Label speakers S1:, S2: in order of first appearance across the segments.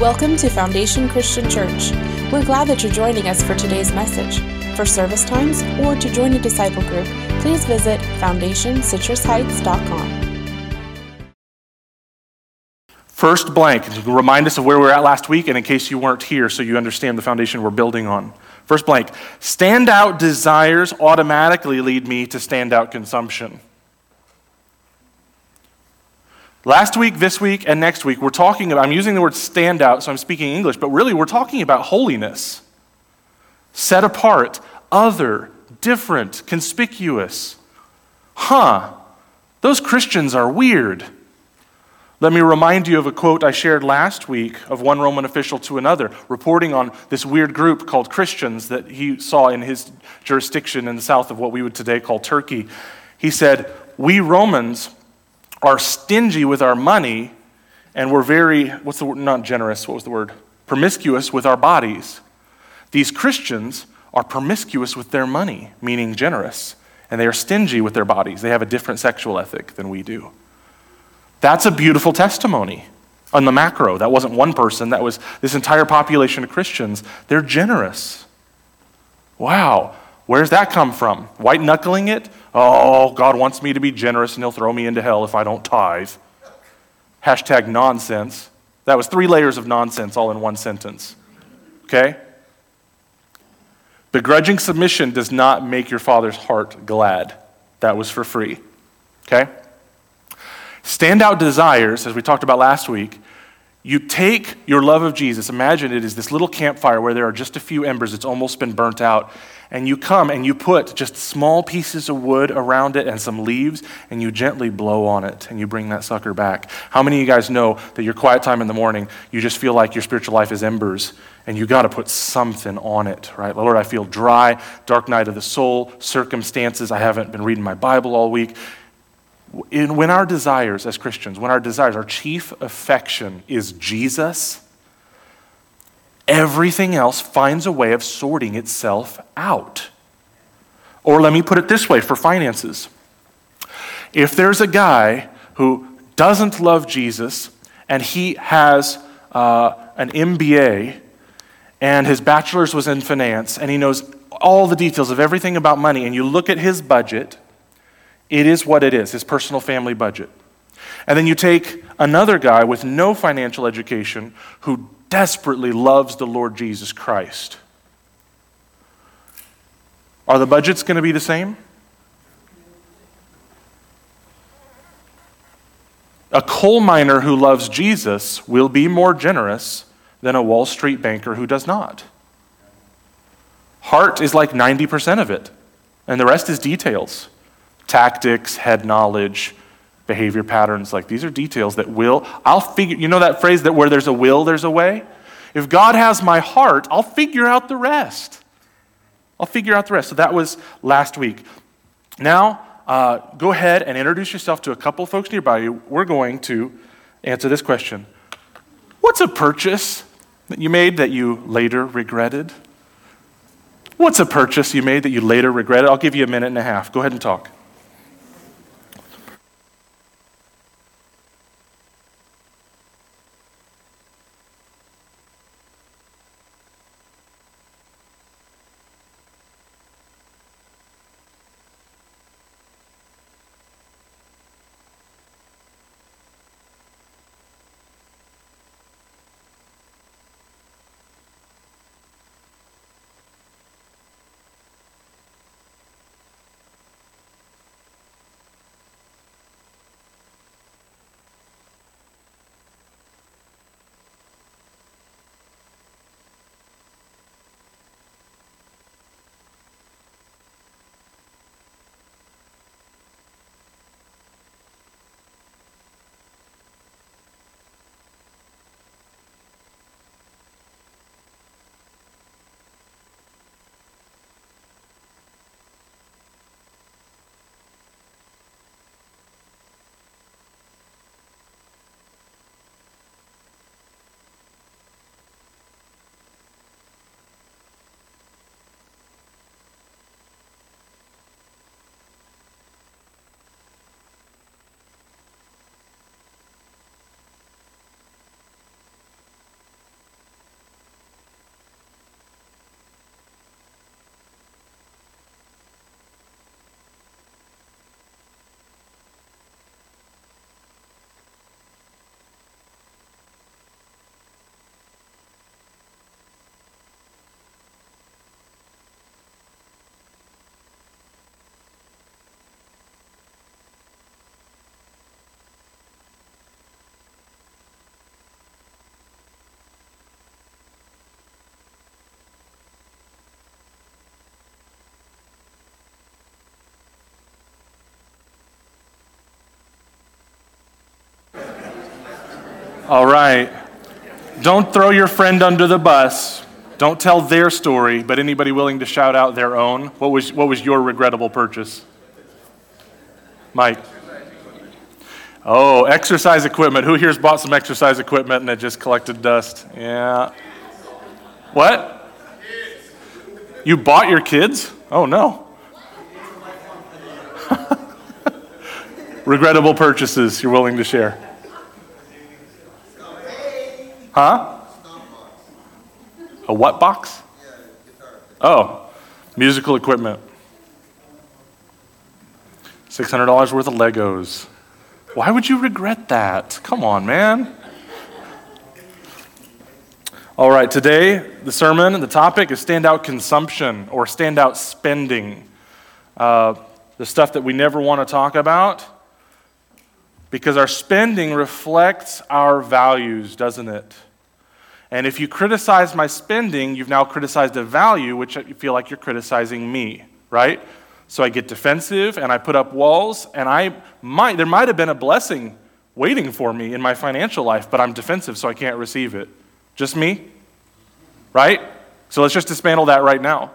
S1: Welcome to Foundation Christian Church. We're glad that you're joining us for today's message. For service times or to join a disciple group, please visit foundationcitrusheights.com.
S2: First blank, to remind us of where we were at last week, and in case you weren't here, so you understand the foundation we're building on. First blank, standout desires automatically lead me to standout consumption. Last week, this week, and next week, we're talking about, I'm using the word standout, so I'm speaking English, but really we're talking about holiness. Set apart, other, different, conspicuous. Huh, those Christians are weird. Let me remind you of a quote I shared last week of one Roman official to another, reporting on this weird group called Christians that he saw in his jurisdiction in the south of what we would today call Turkey. He said, We Romans are stingy with our money and we're very, what's the word? Not generous, what was the word? Promiscuous with our bodies. These Christians are promiscuous with their money, meaning generous, and they are stingy with their bodies. They have a different sexual ethic than we do. That's a beautiful testimony on the macro. That wasn't one person, that was this entire population of Christians. They're generous. Wow. Where's that come from? White knuckling it? Oh, God wants me to be generous and he'll throw me into hell if I don't tithe. Hashtag nonsense. That was three layers of nonsense all in one sentence. Okay? Begrudging submission does not make your father's heart glad. That was for free. Okay? Standout desires, as we talked about last week, you take your love of Jesus, imagine it is this little campfire where there are just a few embers, it's almost been burnt out, and you come and you put just small pieces of wood around it and some leaves, and you gently blow on it, and you bring that sucker back. How many of you guys know that your quiet time in the morning, you just feel like your spiritual life is embers, and you got to put something on it, right? Lord, I feel dry, dark night of the soul, circumstances, I haven't been reading my Bible all week. In, when our desires as Christians, when our desires, our chief affection is Jesus, everything else finds a way of sorting itself out. Or let me put it this way for finances. If there's a guy who doesn't love Jesus and he has uh, an MBA and his bachelor's was in finance and he knows all the details of everything about money, and you look at his budget, it is what it is his personal family budget. And then you take another guy with no financial education who desperately loves the Lord Jesus Christ. Are the budgets going to be the same? A coal miner who loves Jesus will be more generous than a Wall Street banker who does not. Heart is like 90% of it, and the rest is details tactics, head knowledge, behavior patterns. Like these are details that will, I'll figure, you know that phrase that where there's a will, there's a way? If God has my heart, I'll figure out the rest. I'll figure out the rest. So that was last week. Now, uh, go ahead and introduce yourself to a couple folks nearby you. We're going to answer this question What's a purchase that you made that you later regretted? What's a purchase you made that you later regretted? I'll give you a minute and a half. Go ahead and talk. All right. Don't throw your friend under the bus. Don't tell their story, but anybody willing to shout out their own? What was, what was your regrettable purchase? Mike. Oh, exercise equipment. Who here's bought some exercise equipment and it just collected dust? Yeah. What? You bought your kids? Oh, no. Regrettable purchases you're willing to share. Huh? A what box? Oh, musical equipment. $600 worth of Legos. Why would you regret that? Come on, man. All right, today, the sermon, the topic is standout consumption or standout spending. Uh, the stuff that we never want to talk about because our spending reflects our values, doesn't it? And if you criticize my spending, you've now criticized a value, which you feel like you're criticizing me, right? So I get defensive and I put up walls, and I might, there might have been a blessing waiting for me in my financial life, but I'm defensive, so I can't receive it. Just me? Right? So let's just dismantle that right now.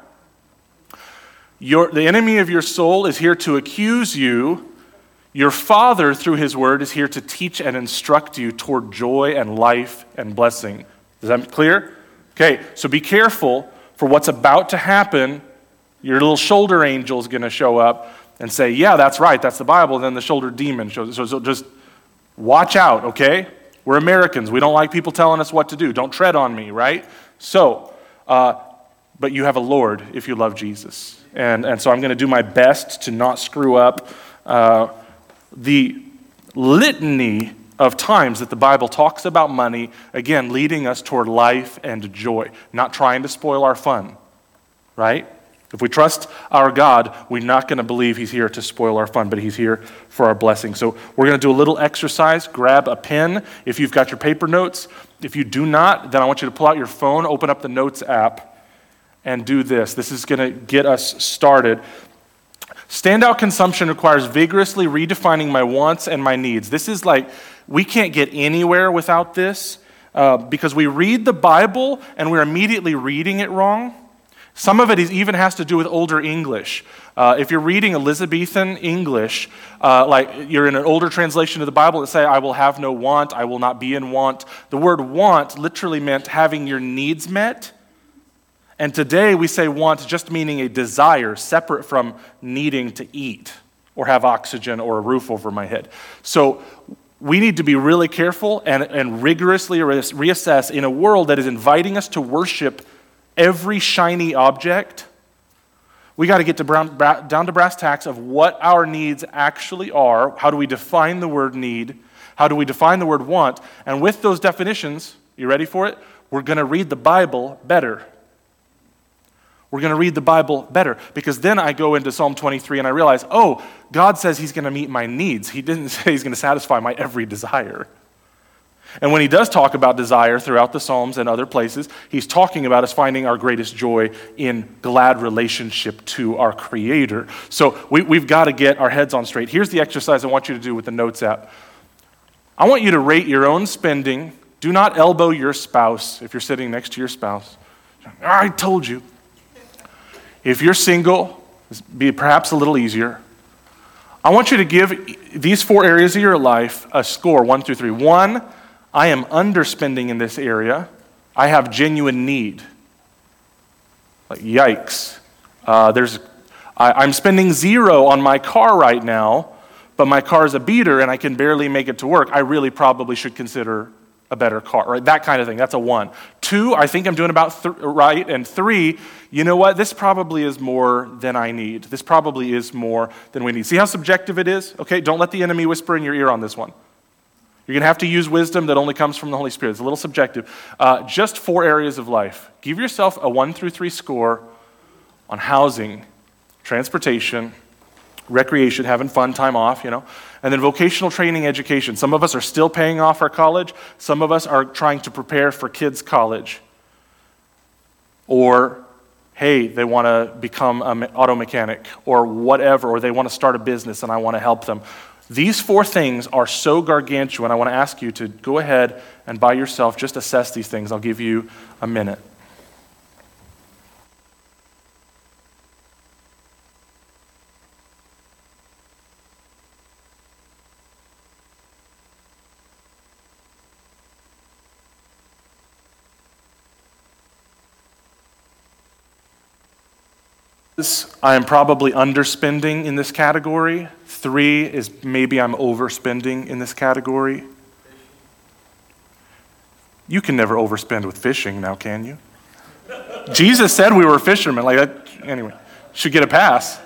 S2: Your, the enemy of your soul is here to accuse you your Father, through His Word, is here to teach and instruct you toward joy and life and blessing. Is that clear? Okay, so be careful for what's about to happen. Your little shoulder angel is going to show up and say, Yeah, that's right, that's the Bible. Then the shoulder demon shows So, so just watch out, okay? We're Americans. We don't like people telling us what to do. Don't tread on me, right? So, uh, but you have a Lord if you love Jesus. And, and so I'm going to do my best to not screw up. Uh, the litany of times that the Bible talks about money, again, leading us toward life and joy, not trying to spoil our fun, right? If we trust our God, we're not going to believe He's here to spoil our fun, but He's here for our blessing. So we're going to do a little exercise. Grab a pen if you've got your paper notes. If you do not, then I want you to pull out your phone, open up the Notes app, and do this. This is going to get us started. Standout consumption requires vigorously redefining my wants and my needs. This is like, we can't get anywhere without this uh, because we read the Bible and we're immediately reading it wrong. Some of it is, even has to do with older English. Uh, if you're reading Elizabethan English, uh, like you're in an older translation of the Bible that say, I will have no want, I will not be in want. The word want literally meant having your needs met. And today we say want just meaning a desire separate from needing to eat or have oxygen or a roof over my head. So we need to be really careful and, and rigorously reassess in a world that is inviting us to worship every shiny object. We got to get to brown, down to brass tacks of what our needs actually are. How do we define the word need? How do we define the word want? And with those definitions, you ready for it? We're going to read the Bible better. We're going to read the Bible better because then I go into Psalm 23 and I realize, oh, God says He's going to meet my needs. He didn't say He's going to satisfy my every desire. And when He does talk about desire throughout the Psalms and other places, He's talking about us finding our greatest joy in glad relationship to our Creator. So we, we've got to get our heads on straight. Here's the exercise I want you to do with the Notes app I want you to rate your own spending. Do not elbow your spouse if you're sitting next to your spouse. I told you. If you're single, be perhaps a little easier. I want you to give these four areas of your life a score one through three. One, I am underspending in this area. I have genuine need. Like, yikes. Uh, there's, I, I'm spending zero on my car right now, but my car is a beater and I can barely make it to work. I really probably should consider a better car, right? That kind of thing. That's a one. Two, I think I'm doing about th- right. And three, you know what? This probably is more than I need. This probably is more than we need. See how subjective it is? Okay, don't let the enemy whisper in your ear on this one. You're going to have to use wisdom that only comes from the Holy Spirit. It's a little subjective. Uh, just four areas of life. Give yourself a one through three score on housing, transportation, recreation, having fun, time off, you know. And then vocational training education. Some of us are still paying off our college, some of us are trying to prepare for kids' college. Or, hey, they want to become an auto mechanic or whatever, or they want to start a business and I want to help them. These four things are so gargantuan. I want to ask you to go ahead and by yourself just assess these things. I'll give you a minute. I am probably underspending in this category. Three is maybe I'm overspending in this category. You can never overspend with fishing now, can you? Jesus said we were fishermen. Like that, anyway, should get a pass.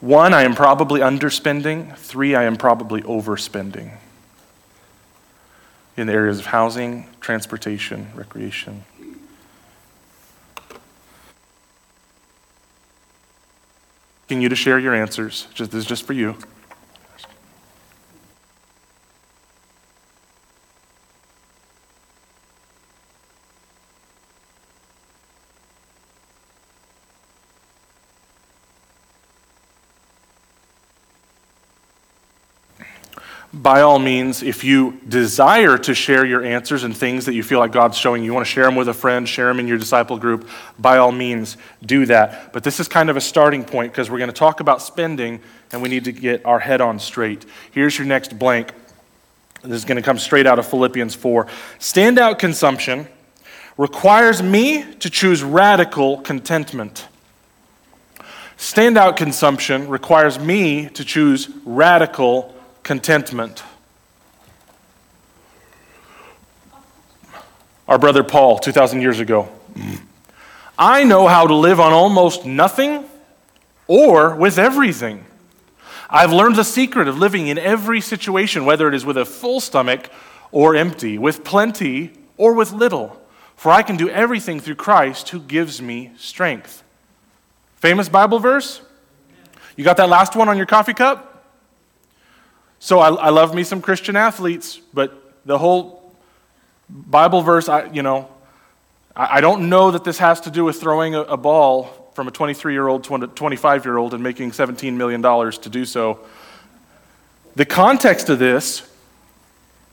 S2: One, I am probably underspending. Three, I am probably overspending in the areas of housing, transportation, recreation. Asking you to share your answers. This is just for you. By all means, if you desire to share your answers and things that you feel like God's showing you, want to share them with a friend, share them in your disciple group, by all means, do that. But this is kind of a starting point because we're going to talk about spending and we need to get our head on straight. Here's your next blank. This is going to come straight out of Philippians 4. Standout consumption requires me to choose radical contentment. Standout consumption requires me to choose radical contentment. Our brother Paul, 2,000 years ago. I know how to live on almost nothing or with everything. I've learned the secret of living in every situation, whether it is with a full stomach or empty, with plenty or with little. For I can do everything through Christ who gives me strength. Famous Bible verse? You got that last one on your coffee cup? So I, I love me some Christian athletes, but the whole Bible verse, I, you know, I, I don't know that this has to do with throwing a, a ball from a 23 year old to a 25 year old and making $17 million to do so. The context of this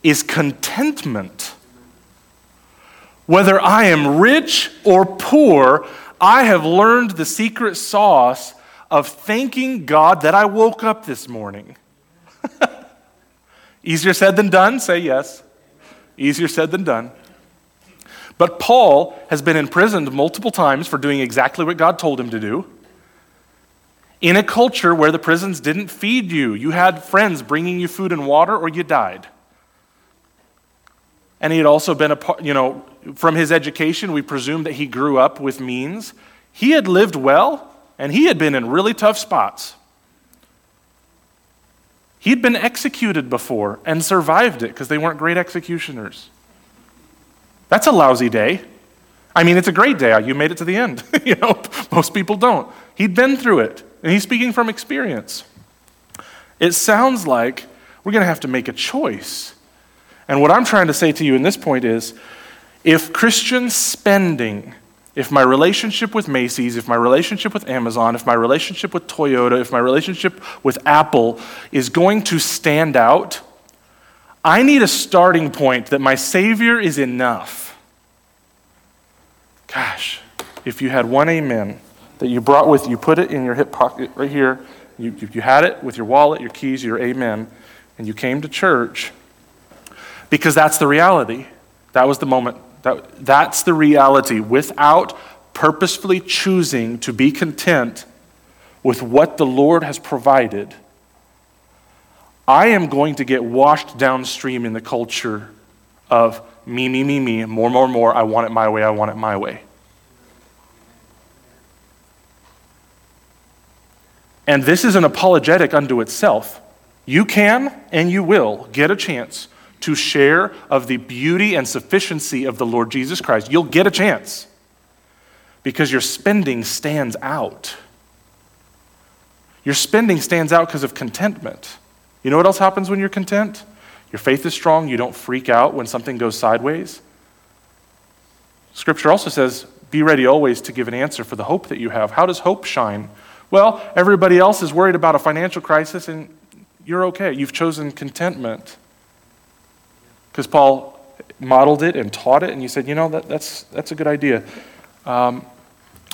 S2: is contentment. Whether I am rich or poor, I have learned the secret sauce of thanking God that I woke up this morning. Easier said than done? Say yes. Easier said than done. But Paul has been imprisoned multiple times for doing exactly what God told him to do. In a culture where the prisons didn't feed you, you had friends bringing you food and water, or you died. And he had also been a part, you know, from his education, we presume that he grew up with means. He had lived well, and he had been in really tough spots. He'd been executed before and survived it because they weren't great executioners. That's a lousy day. I mean, it's a great day. You made it to the end. you know, most people don't. He'd been through it, and he's speaking from experience. It sounds like we're going to have to make a choice. And what I'm trying to say to you in this point is if Christian spending if my relationship with Macy's, if my relationship with Amazon, if my relationship with Toyota, if my relationship with Apple is going to stand out, I need a starting point that my Savior is enough. Gosh, if you had one amen that you brought with you, put it in your hip pocket right here. You, you had it with your wallet, your keys, your amen, and you came to church because that's the reality. That was the moment that, that's the reality. Without purposefully choosing to be content with what the Lord has provided, I am going to get washed downstream in the culture of me, me, me, me, more, more, more. I want it my way, I want it my way. And this is an apologetic unto itself. You can and you will get a chance to share of the beauty and sufficiency of the Lord Jesus Christ, you'll get a chance because your spending stands out. Your spending stands out because of contentment. You know what else happens when you're content? Your faith is strong, you don't freak out when something goes sideways. Scripture also says, be ready always to give an answer for the hope that you have. How does hope shine? Well, everybody else is worried about a financial crisis, and you're okay. You've chosen contentment. Because Paul modeled it and taught it, and you said, you know, that, that's, that's a good idea. Um,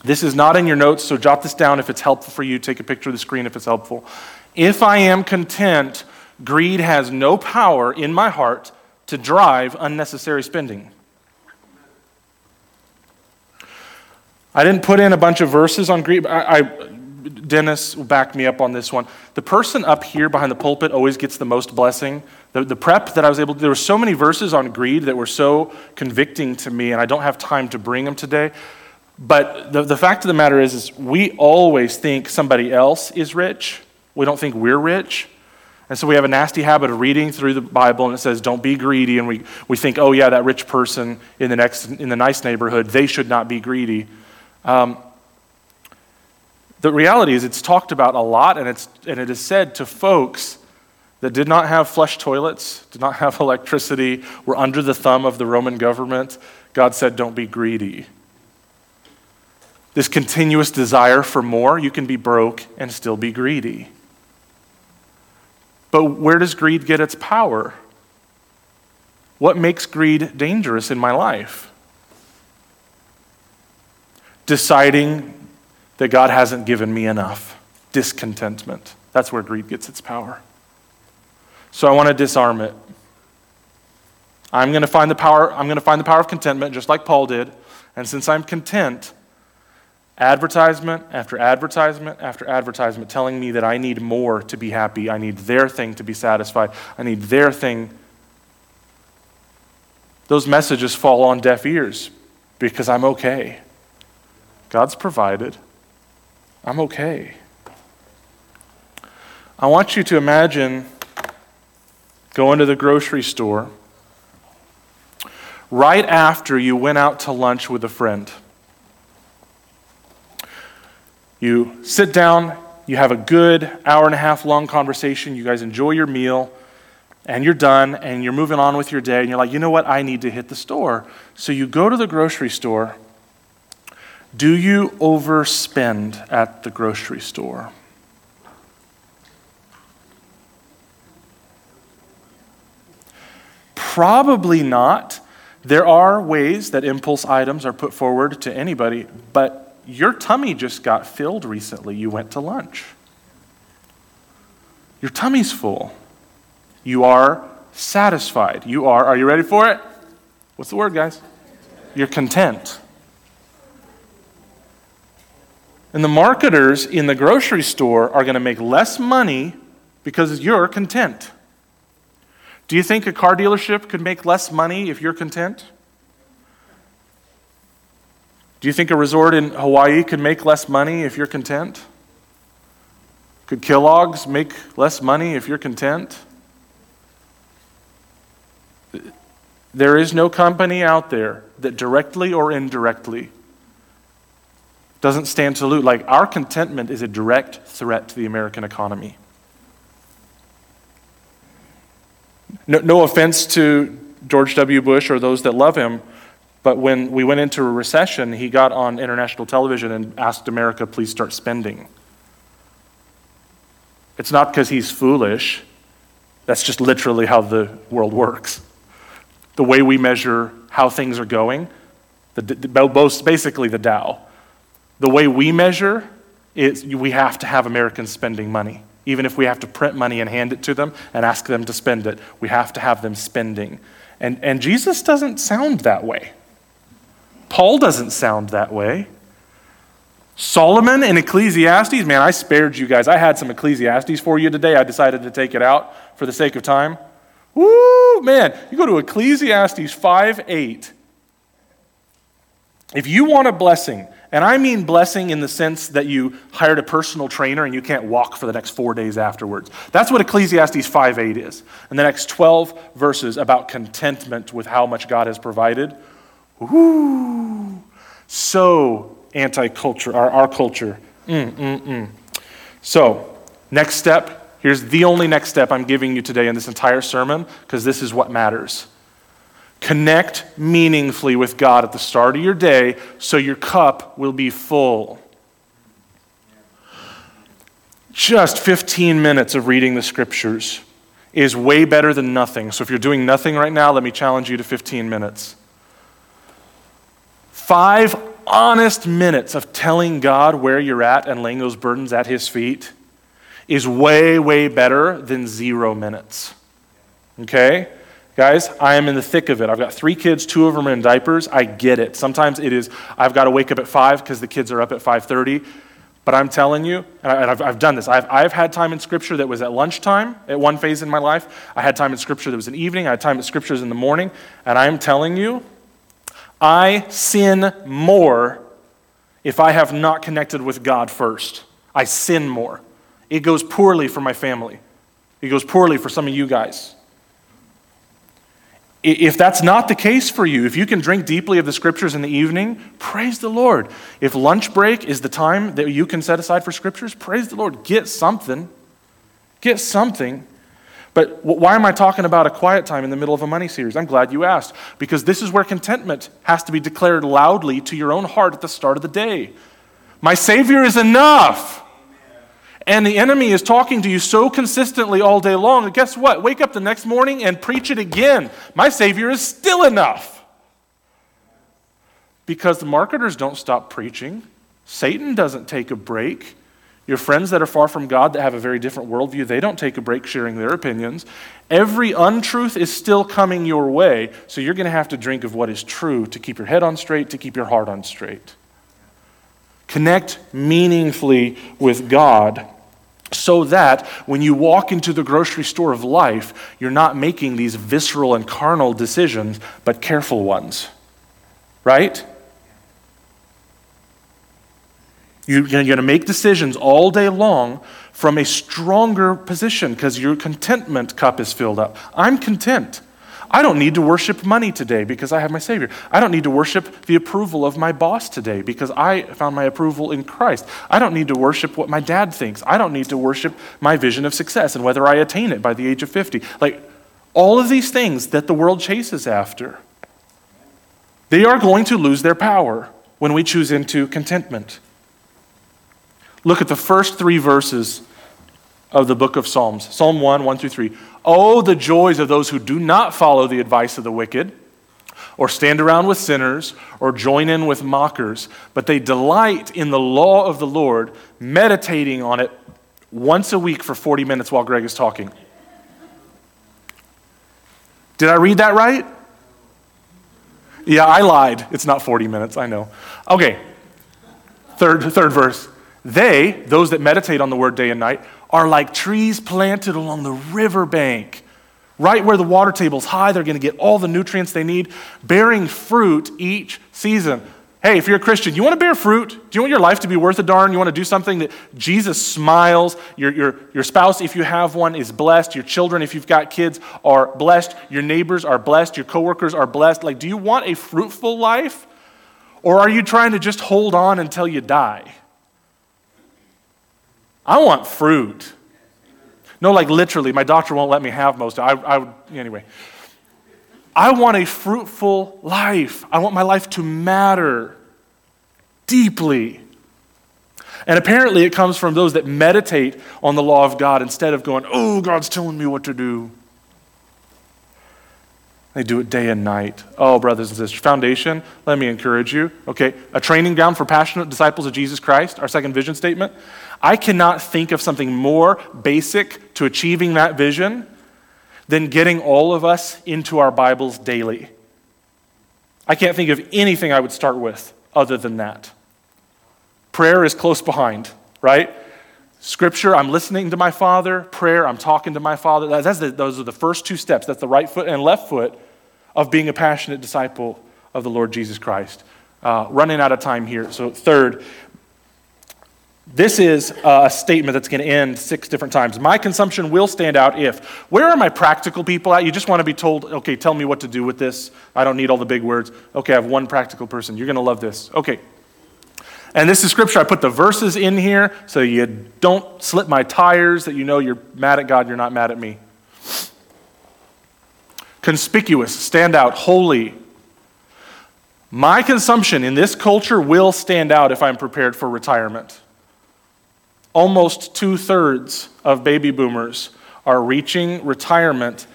S2: this is not in your notes, so jot this down if it's helpful for you. Take a picture of the screen if it's helpful. If I am content, greed has no power in my heart to drive unnecessary spending. I didn't put in a bunch of verses on greed. I, I, Dennis will back me up on this one. The person up here behind the pulpit always gets the most blessing. The, the prep that I was able to, there were so many verses on greed that were so convicting to me, and I don't have time to bring them today. But the, the fact of the matter is, is, we always think somebody else is rich. We don't think we're rich. And so we have a nasty habit of reading through the Bible and it says, don't be greedy. And we, we think, oh, yeah, that rich person in the, next, in the nice neighborhood, they should not be greedy. Um, the reality is, it's talked about a lot, and, it's, and it is said to folks that did not have flush toilets, did not have electricity, were under the thumb of the Roman government. God said, don't be greedy. This continuous desire for more, you can be broke and still be greedy. But where does greed get its power? What makes greed dangerous in my life? Deciding that God hasn't given me enough. Discontentment. That's where greed gets its power. So I want to disarm it. I'm going to find the power, I'm going to find the power of contentment just like Paul did. And since I'm content, advertisement after advertisement after advertisement telling me that I need more to be happy, I need their thing to be satisfied, I need their thing. Those messages fall on deaf ears because I'm okay. God's provided. I'm okay. I want you to imagine going to the grocery store right after you went out to lunch with a friend. You sit down, you have a good hour and a half long conversation, you guys enjoy your meal, and you're done, and you're moving on with your day, and you're like, you know what, I need to hit the store. So you go to the grocery store do you overspend at the grocery store? Probably not. There are ways that impulse items are put forward to anybody, but your tummy just got filled recently. You went to lunch. Your tummy's full. You are satisfied. You are, are you ready for it? What's the word, guys? You're content. And the marketers in the grocery store are going to make less money because you're content. Do you think a car dealership could make less money if you're content? Do you think a resort in Hawaii could make less money if you're content? Could Kellogg's make less money if you're content? There is no company out there that directly or indirectly doesn't stand to lose. Like, our contentment is a direct threat to the American economy. No, no offense to George W. Bush or those that love him, but when we went into a recession, he got on international television and asked America, please start spending. It's not because he's foolish. That's just literally how the world works. The way we measure how things are going, the, the, basically the Dow. The way we measure is we have to have Americans spending money. Even if we have to print money and hand it to them and ask them to spend it, we have to have them spending. And, and Jesus doesn't sound that way. Paul doesn't sound that way. Solomon in Ecclesiastes, man, I spared you guys. I had some Ecclesiastes for you today. I decided to take it out for the sake of time. Woo, man, you go to Ecclesiastes 5 8. If you want a blessing, and I mean blessing in the sense that you hired a personal trainer and you can't walk for the next four days afterwards. That's what Ecclesiastes 5:8 is. And the next 12 verses about contentment with how much God has provided. Ooh, so anti culture, our, our culture. Mm, mm, mm. So, next step. Here's the only next step I'm giving you today in this entire sermon because this is what matters. Connect meaningfully with God at the start of your day so your cup will be full. just 15 minutes of reading the scriptures is way better than nothing. So if you're doing nothing right now, let me challenge you to 15 minutes. Five honest minutes of telling God where you're at and laying those burdens at His feet is way, way better than zero minutes. Okay? Guys, I am in the thick of it. I've got three kids, two of them are in diapers. I get it. Sometimes it is, I've got to wake up at 5 because the kids are up at 5.30. But I'm telling you, and I've, I've done this, I've, I've had time in Scripture that was at lunchtime at one phase in my life. I had time in Scripture that was in evening. I had time in Scriptures in the morning. And I'm telling you, I sin more if I have not connected with God first. I sin more. It goes poorly for my family. It goes poorly for some of you guys. If that's not the case for you, if you can drink deeply of the scriptures in the evening, praise the Lord. If lunch break is the time that you can set aside for scriptures, praise the Lord. Get something. Get something. But why am I talking about a quiet time in the middle of a money series? I'm glad you asked. Because this is where contentment has to be declared loudly to your own heart at the start of the day. My Savior is enough. And the enemy is talking to you so consistently all day long. And guess what? Wake up the next morning and preach it again. My Savior is still enough. Because the marketers don't stop preaching, Satan doesn't take a break. Your friends that are far from God that have a very different worldview, they don't take a break sharing their opinions. Every untruth is still coming your way, so you're going to have to drink of what is true to keep your head on straight, to keep your heart on straight. Connect meaningfully with God so that when you walk into the grocery store of life, you're not making these visceral and carnal decisions, but careful ones. Right? You're going to make decisions all day long from a stronger position because your contentment cup is filled up. I'm content. I don't need to worship money today because I have my Savior. I don't need to worship the approval of my boss today because I found my approval in Christ. I don't need to worship what my dad thinks. I don't need to worship my vision of success and whether I attain it by the age of 50. Like all of these things that the world chases after, they are going to lose their power when we choose into contentment. Look at the first three verses of the book of Psalms Psalm 1, 1 through 3. Oh, the joys of those who do not follow the advice of the wicked, or stand around with sinners, or join in with mockers, but they delight in the law of the Lord, meditating on it once a week for 40 minutes while Greg is talking. Did I read that right? Yeah, I lied. It's not 40 minutes, I know. Okay, third, third verse. They, those that meditate on the word day and night, are like trees planted along the riverbank. Right where the water table is high, they're going to get all the nutrients they need, bearing fruit each season. Hey, if you're a Christian, you want to bear fruit? Do you want your life to be worth a darn? You want to do something that Jesus smiles? Your, your, your spouse, if you have one, is blessed. Your children, if you've got kids, are blessed. Your neighbors are blessed. Your coworkers are blessed. Like, do you want a fruitful life? Or are you trying to just hold on until you die? I want fruit. No, like literally, my doctor won't let me have most. I, I anyway. I want a fruitful life. I want my life to matter deeply. And apparently, it comes from those that meditate on the law of God instead of going, oh, God's telling me what to do. They do it day and night. Oh, brothers and sisters, foundation, let me encourage you. Okay, a training ground for passionate disciples of Jesus Christ, our second vision statement. I cannot think of something more basic to achieving that vision than getting all of us into our Bibles daily. I can't think of anything I would start with other than that. Prayer is close behind, right? Scripture, I'm listening to my Father. Prayer, I'm talking to my Father. That's the, those are the first two steps. That's the right foot and left foot of being a passionate disciple of the Lord Jesus Christ. Uh, running out of time here. So, third, this is uh, a statement that's going to end six different times. My consumption will stand out if. Where are my practical people at? You just want to be told, okay, tell me what to do with this. I don't need all the big words. Okay, I have one practical person. You're going to love this. Okay. And this is scripture. I put the verses in here so you don't slip my tires, that you know you're mad at God, you're not mad at me conspicuous, stand out, holy. My consumption in this culture will stand out if I'm prepared for retirement. Almost two thirds of baby boomers are reaching retirement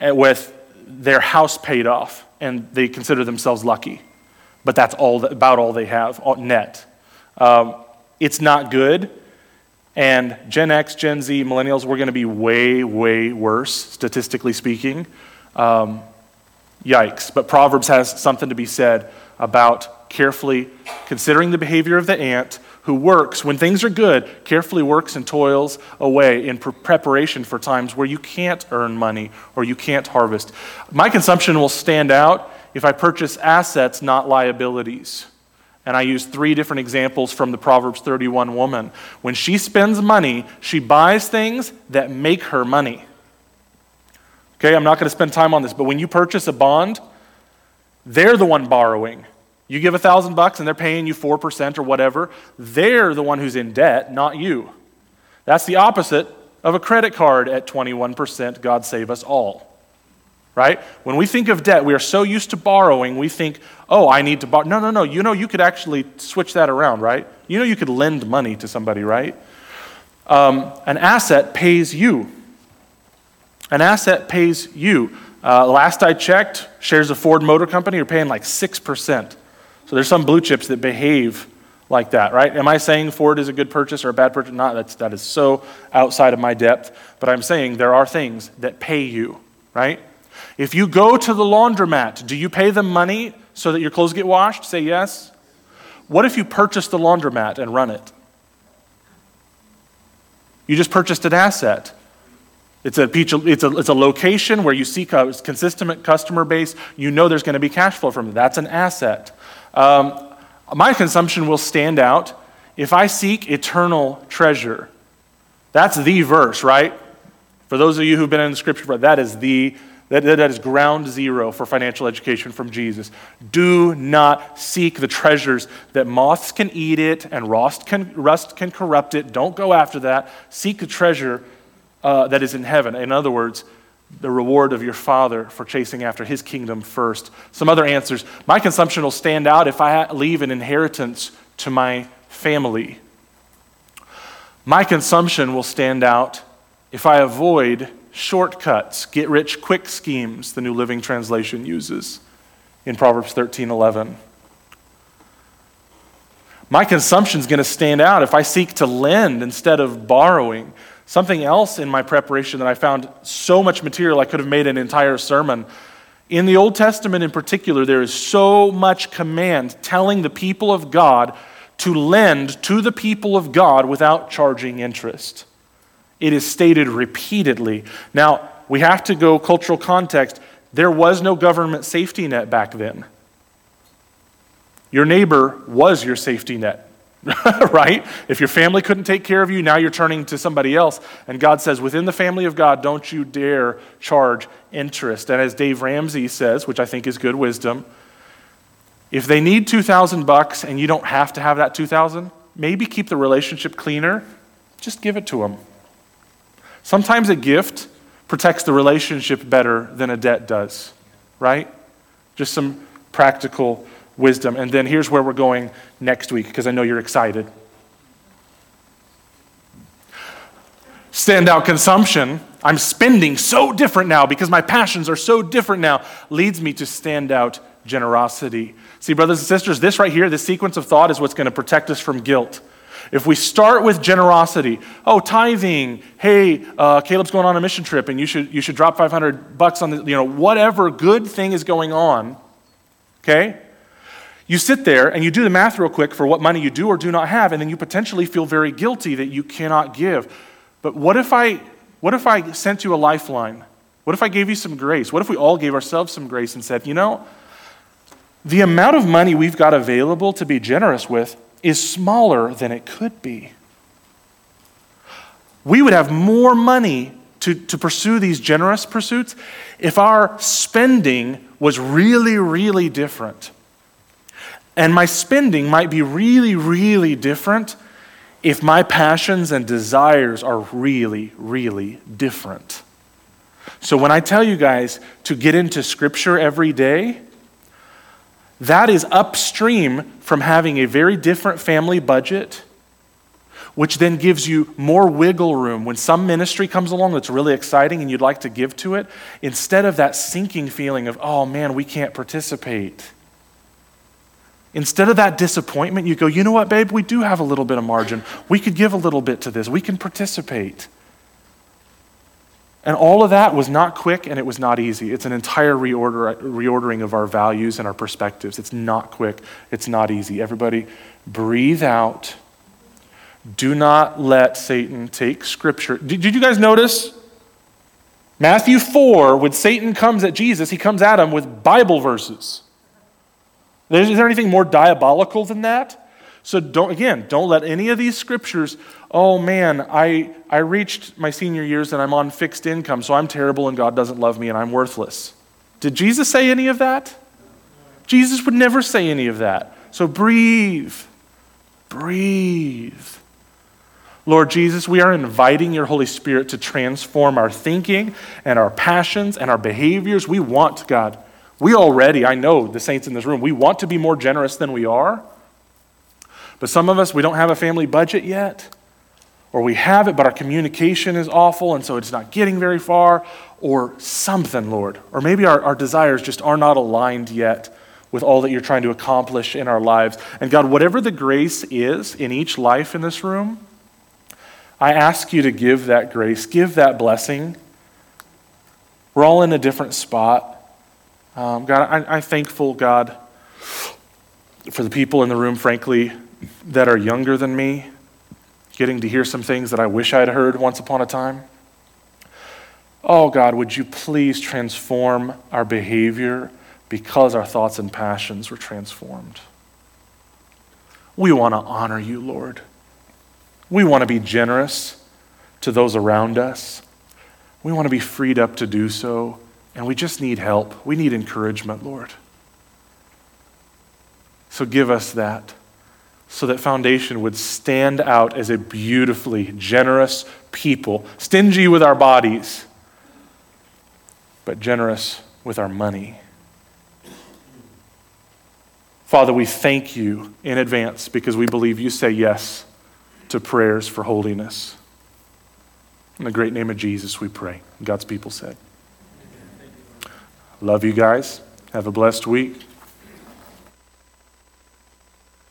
S2: with their house paid off, and they consider themselves lucky. But that's all about all they have net. Um, it's not good. And Gen X, Gen Z, millennials, we're going to be way, way worse, statistically speaking. Um, yikes. But Proverbs has something to be said about carefully considering the behavior of the ant who works, when things are good, carefully works and toils away in pre- preparation for times where you can't earn money or you can't harvest. My consumption will stand out if I purchase assets, not liabilities. And I use three different examples from the Proverbs 31 woman. When she spends money, she buys things that make her money. Okay, I'm not going to spend time on this, but when you purchase a bond, they're the one borrowing. You give a thousand bucks and they're paying you 4% or whatever. They're the one who's in debt, not you. That's the opposite of a credit card at 21%. God save us all. Right? When we think of debt, we are so used to borrowing, we think, oh, I need to borrow. No, no, no. You know, you could actually switch that around, right? You know, you could lend money to somebody, right? Um, an asset pays you. An asset pays you. Uh, last I checked, shares of Ford Motor Company are paying like 6%. So there's some blue chips that behave like that, right? Am I saying Ford is a good purchase or a bad purchase? Not, that's, that is so outside of my depth. But I'm saying there are things that pay you, right? If you go to the laundromat, do you pay them money so that your clothes get washed? Say yes. What if you purchase the laundromat and run it? You just purchased an asset. It's a, it's, a, it's a location where you seek a consistent customer base. You know there's going to be cash flow from it. That's an asset. Um, my consumption will stand out if I seek eternal treasure. That's the verse, right? For those of you who've been in the scripture, that is the that, that is ground zero for financial education from Jesus. Do not seek the treasures that moths can eat it and rust can, rust can corrupt it. Don't go after that. Seek the treasure uh, that is in heaven. In other words, the reward of your Father for chasing after His kingdom first. Some other answers. My consumption will stand out if I leave an inheritance to my family. My consumption will stand out if I avoid shortcuts, get rich quick schemes, the New Living Translation uses in Proverbs 13 11. My consumption is going to stand out if I seek to lend instead of borrowing. Something else in my preparation that I found so much material I could have made an entire sermon. In the Old Testament in particular, there is so much command telling the people of God to lend to the people of God without charging interest. It is stated repeatedly. Now, we have to go cultural context. There was no government safety net back then. Your neighbor was your safety net. right? If your family couldn't take care of you, now you're turning to somebody else. And God says, within the family of God, don't you dare charge interest. And as Dave Ramsey says, which I think is good wisdom, if they need 2000 bucks and you don't have to have that 2000, maybe keep the relationship cleaner, just give it to them. Sometimes a gift protects the relationship better than a debt does, right? Just some practical wisdom. And then here's where we're going next week because I know you're excited. Standout consumption. I'm spending so different now because my passions are so different now, leads me to standout generosity. See, brothers and sisters, this right here, this sequence of thought is what's going to protect us from guilt. If we start with generosity, oh, tithing, hey, uh, Caleb's going on a mission trip and you should, you should drop 500 bucks on the, you know, whatever good thing is going on, okay? You sit there and you do the math real quick for what money you do or do not have, and then you potentially feel very guilty that you cannot give. But what if I, what if I sent you a lifeline? What if I gave you some grace? What if we all gave ourselves some grace and said, you know, the amount of money we've got available to be generous with is smaller than it could be. We would have more money to, to pursue these generous pursuits if our spending was really, really different. And my spending might be really, really different if my passions and desires are really, really different. So when I tell you guys to get into Scripture every day, that is upstream from having a very different family budget which then gives you more wiggle room. When some ministry comes along that's really exciting and you'd like to give to it, instead of that sinking feeling of, oh man, we can't participate. Instead of that disappointment, you go, you know what, babe, we do have a little bit of margin. We could give a little bit to this. We can participate. And all of that was not quick and it was not easy. It's an entire reorder, reordering of our values and our perspectives. It's not quick, it's not easy. Everybody, breathe out do not let Satan take scripture. Did, did you guys notice? Matthew 4, when Satan comes at Jesus, he comes at him with Bible verses. Is there anything more diabolical than that? So don't again, don't let any of these scriptures, oh man, I I reached my senior years and I'm on fixed income, so I'm terrible and God doesn't love me and I'm worthless. Did Jesus say any of that? Jesus would never say any of that. So breathe. Breathe. Lord Jesus, we are inviting your Holy Spirit to transform our thinking and our passions and our behaviors. We want, God, we already, I know the saints in this room, we want to be more generous than we are. But some of us, we don't have a family budget yet. Or we have it, but our communication is awful, and so it's not getting very far. Or something, Lord. Or maybe our, our desires just are not aligned yet with all that you're trying to accomplish in our lives. And God, whatever the grace is in each life in this room, I ask you to give that grace, give that blessing. We're all in a different spot. Um, God, I, I'm thankful, God, for the people in the room, frankly, that are younger than me, getting to hear some things that I wish I'd heard once upon a time. Oh, God, would you please transform our behavior because our thoughts and passions were transformed? We want to honor you, Lord. We want to be generous to those around us. We want to be freed up to do so, and we just need help. We need encouragement, Lord. So give us that so that Foundation would stand out as a beautifully generous people, stingy with our bodies, but generous with our money. Father, we thank you in advance because we believe you say yes to prayers for holiness. In the great name of Jesus, we pray. God's people said. Love you guys. Have a blessed week.